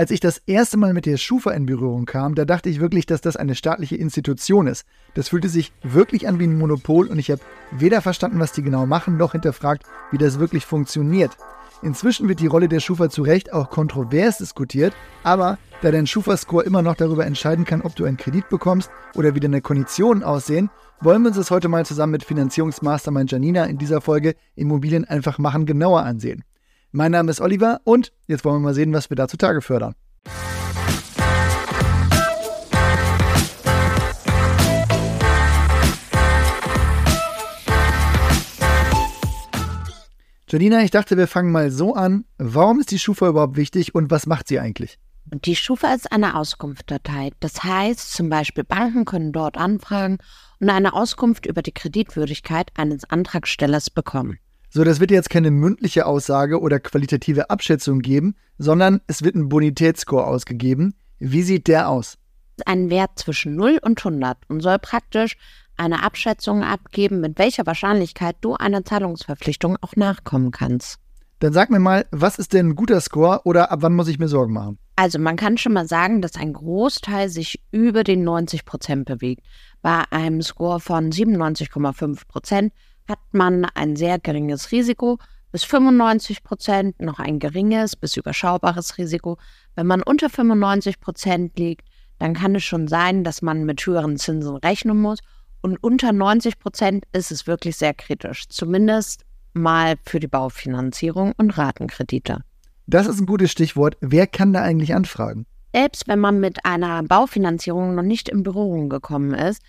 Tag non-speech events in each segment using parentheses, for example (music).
Als ich das erste Mal mit der Schufa in Berührung kam, da dachte ich wirklich, dass das eine staatliche Institution ist. Das fühlte sich wirklich an wie ein Monopol und ich habe weder verstanden, was die genau machen, noch hinterfragt, wie das wirklich funktioniert. Inzwischen wird die Rolle der Schufa zu Recht auch kontrovers diskutiert, aber da dein Schufa-Score immer noch darüber entscheiden kann, ob du einen Kredit bekommst oder wie deine Konditionen aussehen, wollen wir uns das heute mal zusammen mit Finanzierungsmastermind Janina in dieser Folge Immobilien einfach machen genauer ansehen. Mein Name ist Oliver und jetzt wollen wir mal sehen, was wir da zutage fördern. Janina, ich dachte, wir fangen mal so an. Warum ist die Schufa überhaupt wichtig und was macht sie eigentlich? Die Schufa ist eine Auskunftsdatei. Das heißt, zum Beispiel Banken können dort anfragen und eine Auskunft über die Kreditwürdigkeit eines Antragstellers bekommen. So, das wird jetzt keine mündliche Aussage oder qualitative Abschätzung geben, sondern es wird ein Bonitätsscore ausgegeben. Wie sieht der aus? Ein Wert zwischen 0 und 100 und soll praktisch eine Abschätzung abgeben, mit welcher Wahrscheinlichkeit du einer Zahlungsverpflichtung auch nachkommen kannst. Dann sag mir mal, was ist denn ein guter Score oder ab wann muss ich mir Sorgen machen? Also man kann schon mal sagen, dass ein Großteil sich über den 90 Prozent bewegt. Bei einem Score von 97,5 Prozent hat man ein sehr geringes Risiko, bis 95 Prozent noch ein geringes bis überschaubares Risiko. Wenn man unter 95 Prozent liegt, dann kann es schon sein, dass man mit höheren Zinsen rechnen muss. Und unter 90 Prozent ist es wirklich sehr kritisch, zumindest mal für die Baufinanzierung und Ratenkredite. Das ist ein gutes Stichwort. Wer kann da eigentlich anfragen? Selbst wenn man mit einer Baufinanzierung noch nicht in Berührung gekommen ist,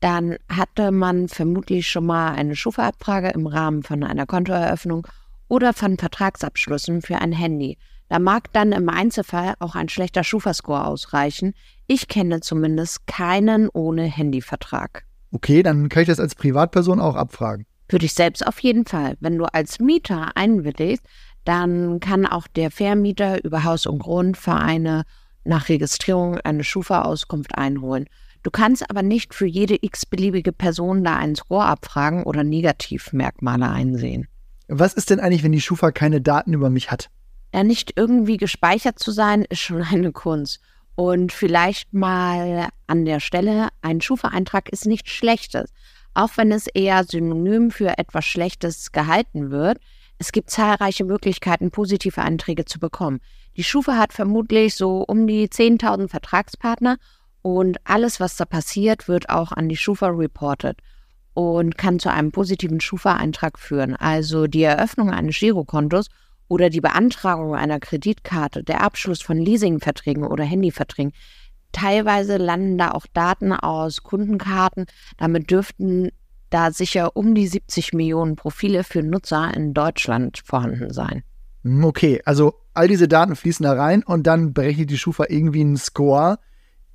dann hatte man vermutlich schon mal eine Schufa-Abfrage im Rahmen von einer Kontoeröffnung oder von Vertragsabschlüssen für ein Handy. Da mag dann im Einzelfall auch ein schlechter Schufa-Score ausreichen. Ich kenne zumindest keinen ohne Handyvertrag. Okay, dann kann ich das als Privatperson auch abfragen. Für dich selbst auf jeden Fall. Wenn du als Mieter einwilligst, dann kann auch der Vermieter über Haus- und Grundvereine nach Registrierung eine Schufa-Auskunft einholen. Du kannst aber nicht für jede x-beliebige Person da einen Score abfragen oder Negativmerkmale einsehen. Was ist denn eigentlich, wenn die Schufa keine Daten über mich hat? Ja, nicht irgendwie gespeichert zu sein, ist schon eine Kunst. Und vielleicht mal an der Stelle, ein Schufa-Eintrag ist nichts Schlechtes, auch wenn es eher synonym für etwas Schlechtes gehalten wird. Es gibt zahlreiche Möglichkeiten, positive Einträge zu bekommen. Die Schufa hat vermutlich so um die 10.000 Vertragspartner und alles, was da passiert, wird auch an die Schufa reported und kann zu einem positiven Schufa-Eintrag führen. Also die Eröffnung eines Girokontos oder die Beantragung einer Kreditkarte, der Abschluss von Leasingverträgen oder Handyverträgen. Teilweise landen da auch Daten aus Kundenkarten. Damit dürften da sicher um die 70 Millionen Profile für Nutzer in Deutschland vorhanden sein. Okay, also all diese Daten fließen da rein und dann berechnet die Schufa irgendwie einen Score,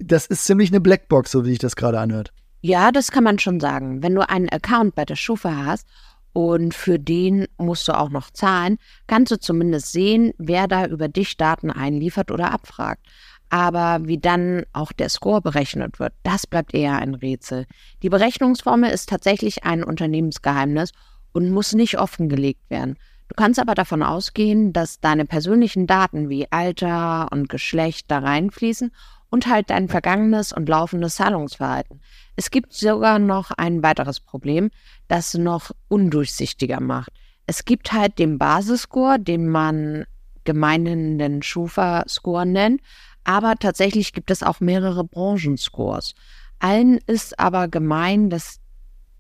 das ist ziemlich eine Blackbox, so wie sich das gerade anhört. Ja, das kann man schon sagen. Wenn du einen Account bei der Schufa hast und für den musst du auch noch zahlen, kannst du zumindest sehen, wer da über dich Daten einliefert oder abfragt. Aber wie dann auch der Score berechnet wird, das bleibt eher ein Rätsel. Die Berechnungsformel ist tatsächlich ein Unternehmensgeheimnis und muss nicht offengelegt werden. Du kannst aber davon ausgehen, dass deine persönlichen Daten wie Alter und Geschlecht da reinfließen und halt dein vergangenes und laufendes Zahlungsverhalten. Es gibt sogar noch ein weiteres Problem, das noch undurchsichtiger macht. Es gibt halt den Basisscore, den man gemeinhin den Schufa-Score nennt, aber tatsächlich gibt es auch mehrere Branchenscores. Allen ist aber gemein, dass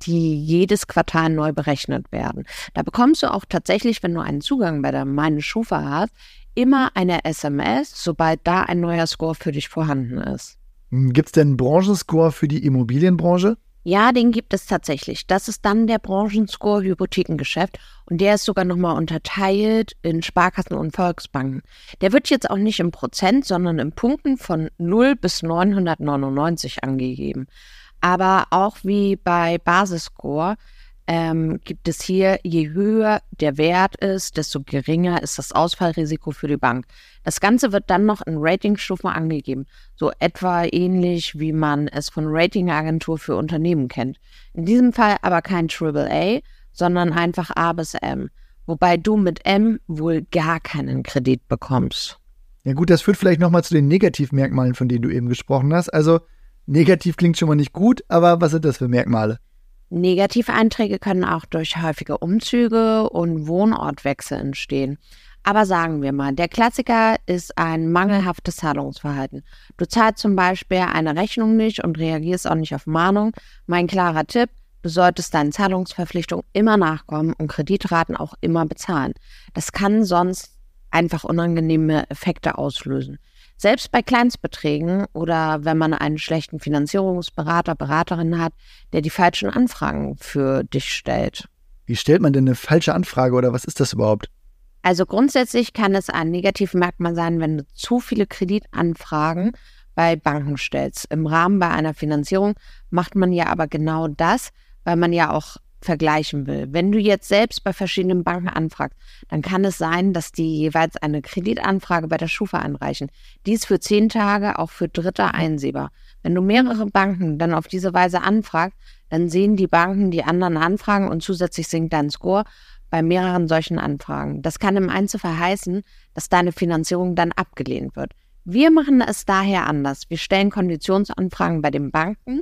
die jedes Quartal neu berechnet werden. Da bekommst du auch tatsächlich, wenn du einen Zugang bei der Meine Schufa hast, immer eine SMS, sobald da ein neuer Score für dich vorhanden ist. Hm, gibt es denn einen Branchenscore für die Immobilienbranche? Ja, den gibt es tatsächlich. Das ist dann der Branchenscore Hypothekengeschäft und der ist sogar nochmal unterteilt in Sparkassen und Volksbanken. Der wird jetzt auch nicht im Prozent, sondern in Punkten von 0 bis 999 angegeben. Aber auch wie bei Basisscore ähm, gibt es hier, je höher der Wert ist, desto geringer ist das Ausfallrisiko für die Bank. Das Ganze wird dann noch in Ratingstufen angegeben, so etwa ähnlich wie man es von Ratingagentur für Unternehmen kennt. In diesem Fall aber kein AAA, sondern einfach A bis M, wobei du mit M wohl gar keinen Kredit bekommst. Ja gut, das führt vielleicht nochmal zu den Negativmerkmalen, von denen du eben gesprochen hast. Also negativ klingt schon mal nicht gut, aber was sind das für Merkmale? Negativeinträge können auch durch häufige Umzüge und Wohnortwechsel entstehen. Aber sagen wir mal, der Klassiker ist ein mangelhaftes Zahlungsverhalten. Du zahlst zum Beispiel eine Rechnung nicht und reagierst auch nicht auf Mahnung. Mein klarer Tipp, du solltest deinen Zahlungsverpflichtungen immer nachkommen und Kreditraten auch immer bezahlen. Das kann sonst einfach unangenehme Effekte auslösen. Selbst bei Kleinstbeträgen oder wenn man einen schlechten Finanzierungsberater, Beraterin hat, der die falschen Anfragen für dich stellt. Wie stellt man denn eine falsche Anfrage oder was ist das überhaupt? Also grundsätzlich kann es ein Negativmerkmal sein, wenn du zu viele Kreditanfragen bei Banken stellst. Im Rahmen bei einer Finanzierung macht man ja aber genau das, weil man ja auch vergleichen will. Wenn du jetzt selbst bei verschiedenen Banken anfragst, dann kann es sein, dass die jeweils eine Kreditanfrage bei der Schufa einreichen. Dies für zehn Tage, auch für Dritte einsehbar. Wenn du mehrere Banken dann auf diese Weise anfragst, dann sehen die Banken die anderen Anfragen und zusätzlich sinkt dein Score bei mehreren solchen Anfragen. Das kann im Einzelfall heißen, dass deine Finanzierung dann abgelehnt wird. Wir machen es daher anders. Wir stellen Konditionsanfragen bei den Banken,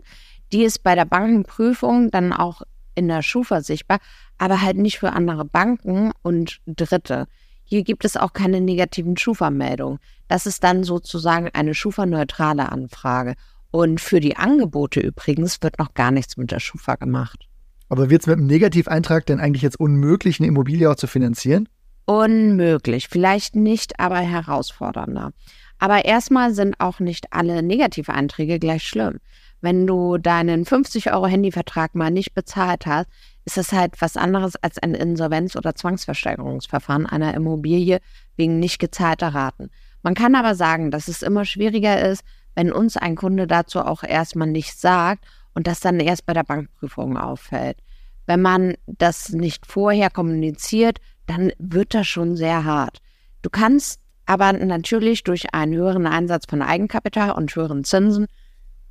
die ist bei der Bankenprüfung dann auch in der Schufa sichtbar, aber halt nicht für andere Banken und Dritte. Hier gibt es auch keine negativen Schufa-Meldungen. Das ist dann sozusagen eine Schufa-neutrale Anfrage. Und für die Angebote übrigens wird noch gar nichts mit der Schufa gemacht. Aber wird es mit einem Negativeintrag denn eigentlich jetzt unmöglich, eine Immobilie auch zu finanzieren? Unmöglich, vielleicht nicht, aber herausfordernder. Aber erstmal sind auch nicht alle Negativeinträge gleich schlimm. Wenn du deinen 50 Euro Handyvertrag mal nicht bezahlt hast, ist das halt was anderes als ein Insolvenz- oder Zwangsversteigerungsverfahren einer Immobilie wegen nicht gezahlter Raten. Man kann aber sagen, dass es immer schwieriger ist, wenn uns ein Kunde dazu auch erstmal nichts sagt und das dann erst bei der Bankprüfung auffällt. Wenn man das nicht vorher kommuniziert, dann wird das schon sehr hart. Du kannst aber natürlich durch einen höheren Einsatz von Eigenkapital und höheren Zinsen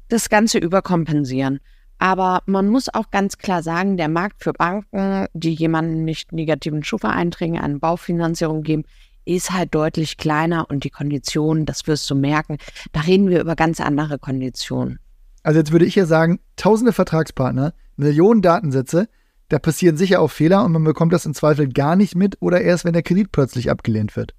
das Ganze überkompensieren. Aber man muss auch ganz klar sagen, der Markt für Banken, die jemanden nicht negativen Schufa-Einträgen an Baufinanzierung geben, ist halt deutlich kleiner und die Konditionen, das wirst du merken, da reden wir über ganz andere Konditionen. Also jetzt würde ich ja sagen, tausende Vertragspartner, Millionen Datensätze, da passieren sicher auch Fehler und man bekommt das im Zweifel gar nicht mit oder erst, wenn der Kredit plötzlich abgelehnt wird.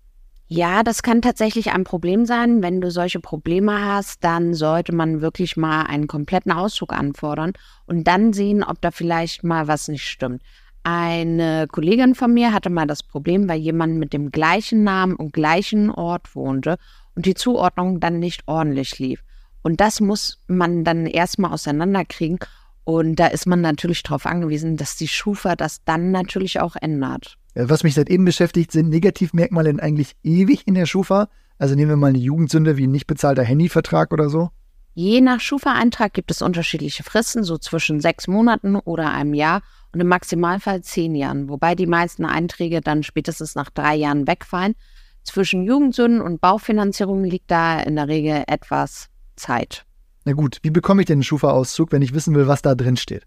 Ja, das kann tatsächlich ein Problem sein. Wenn du solche Probleme hast, dann sollte man wirklich mal einen kompletten Auszug anfordern und dann sehen, ob da vielleicht mal was nicht stimmt. Eine Kollegin von mir hatte mal das Problem, weil jemand mit dem gleichen Namen und gleichen Ort wohnte und die Zuordnung dann nicht ordentlich lief. Und das muss man dann erstmal auseinanderkriegen. Und da ist man natürlich darauf angewiesen, dass die Schufa das dann natürlich auch ändert. Was mich seit eben beschäftigt, sind Negativmerkmale denn eigentlich ewig in der Schufa? Also nehmen wir mal eine Jugendsünde wie ein nicht bezahlter Handyvertrag oder so. Je nach Schufa-Eintrag gibt es unterschiedliche Fristen, so zwischen sechs Monaten oder einem Jahr und im Maximalfall zehn Jahren, wobei die meisten Einträge dann spätestens nach drei Jahren wegfallen. Zwischen Jugendsünden und Baufinanzierung liegt da in der Regel etwas Zeit. Na gut, wie bekomme ich denn einen Schufa-Auszug, wenn ich wissen will, was da drin steht?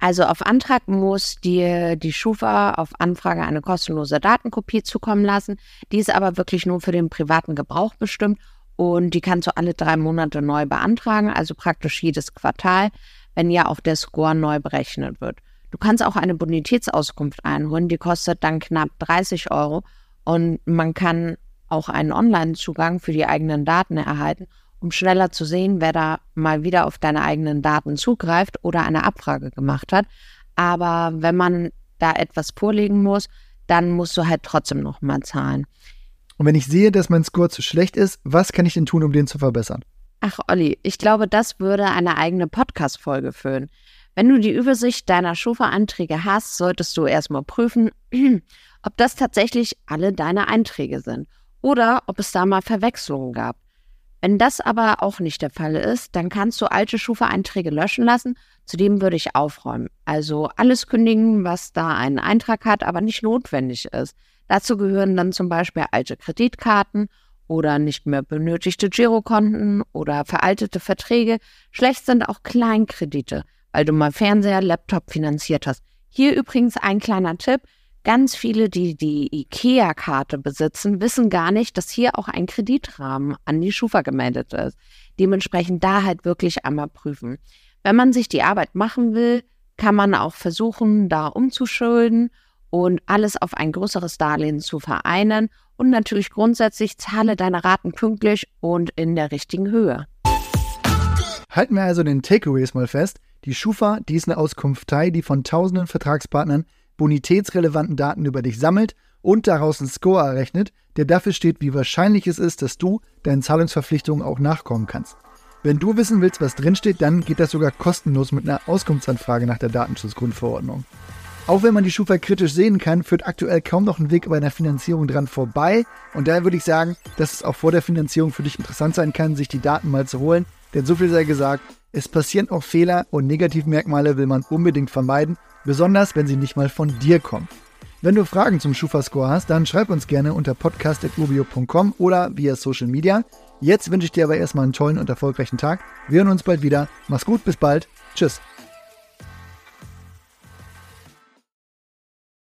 Also auf Antrag muss dir die Schufa auf Anfrage eine kostenlose Datenkopie zukommen lassen. Die ist aber wirklich nur für den privaten Gebrauch bestimmt und die kannst du alle drei Monate neu beantragen, also praktisch jedes Quartal, wenn ja auch der Score neu berechnet wird. Du kannst auch eine Bonitätsauskunft einholen, die kostet dann knapp 30 Euro und man kann auch einen Online-Zugang für die eigenen Daten erhalten um schneller zu sehen, wer da mal wieder auf deine eigenen Daten zugreift oder eine Abfrage gemacht hat. Aber wenn man da etwas vorlegen muss, dann musst du halt trotzdem noch mal zahlen. Und wenn ich sehe, dass mein Score zu schlecht ist, was kann ich denn tun, um den zu verbessern? Ach, Olli, ich glaube, das würde eine eigene Podcast-Folge füllen. Wenn du die Übersicht deiner Schufa-Anträge hast, solltest du erstmal prüfen, (clears throat) ob das tatsächlich alle deine Einträge sind oder ob es da mal Verwechslungen gab. Wenn das aber auch nicht der Fall ist, dann kannst du alte Schufa-Einträge löschen lassen. Zudem würde ich aufräumen. Also alles kündigen, was da einen Eintrag hat, aber nicht notwendig ist. Dazu gehören dann zum Beispiel alte Kreditkarten oder nicht mehr benötigte Girokonten oder veraltete Verträge. Schlecht sind auch Kleinkredite, weil du mal Fernseher, Laptop finanziert hast. Hier übrigens ein kleiner Tipp. Ganz viele, die die IKEA-Karte besitzen, wissen gar nicht, dass hier auch ein Kreditrahmen an die Schufa gemeldet ist. Dementsprechend da halt wirklich einmal prüfen. Wenn man sich die Arbeit machen will, kann man auch versuchen, da umzuschulden und alles auf ein größeres Darlehen zu vereinen. Und natürlich grundsätzlich zahle deine Raten pünktlich und in der richtigen Höhe. Halten wir also den Takeaways mal fest. Die Schufa, die ist eine Auskunftei, die von tausenden Vertragspartnern bonitätsrelevanten Daten über dich sammelt und daraus einen Score errechnet, der dafür steht, wie wahrscheinlich es ist, dass du deinen Zahlungsverpflichtungen auch nachkommen kannst. Wenn du wissen willst, was drinsteht, dann geht das sogar kostenlos mit einer Auskunftsanfrage nach der Datenschutzgrundverordnung. Auch wenn man die Schufa kritisch sehen kann, führt aktuell kaum noch ein Weg bei einer Finanzierung dran vorbei. Und daher würde ich sagen, dass es auch vor der Finanzierung für dich interessant sein kann, sich die Daten mal zu holen. Denn so viel sei gesagt, es passieren auch Fehler und Negativmerkmale will man unbedingt vermeiden besonders wenn sie nicht mal von dir kommen. Wenn du Fragen zum Schufa-Score hast, dann schreib uns gerne unter podcast.urbio.com oder via Social Media. Jetzt wünsche ich dir aber erstmal einen tollen und erfolgreichen Tag. Wir hören uns bald wieder. Mach's gut, bis bald. Tschüss.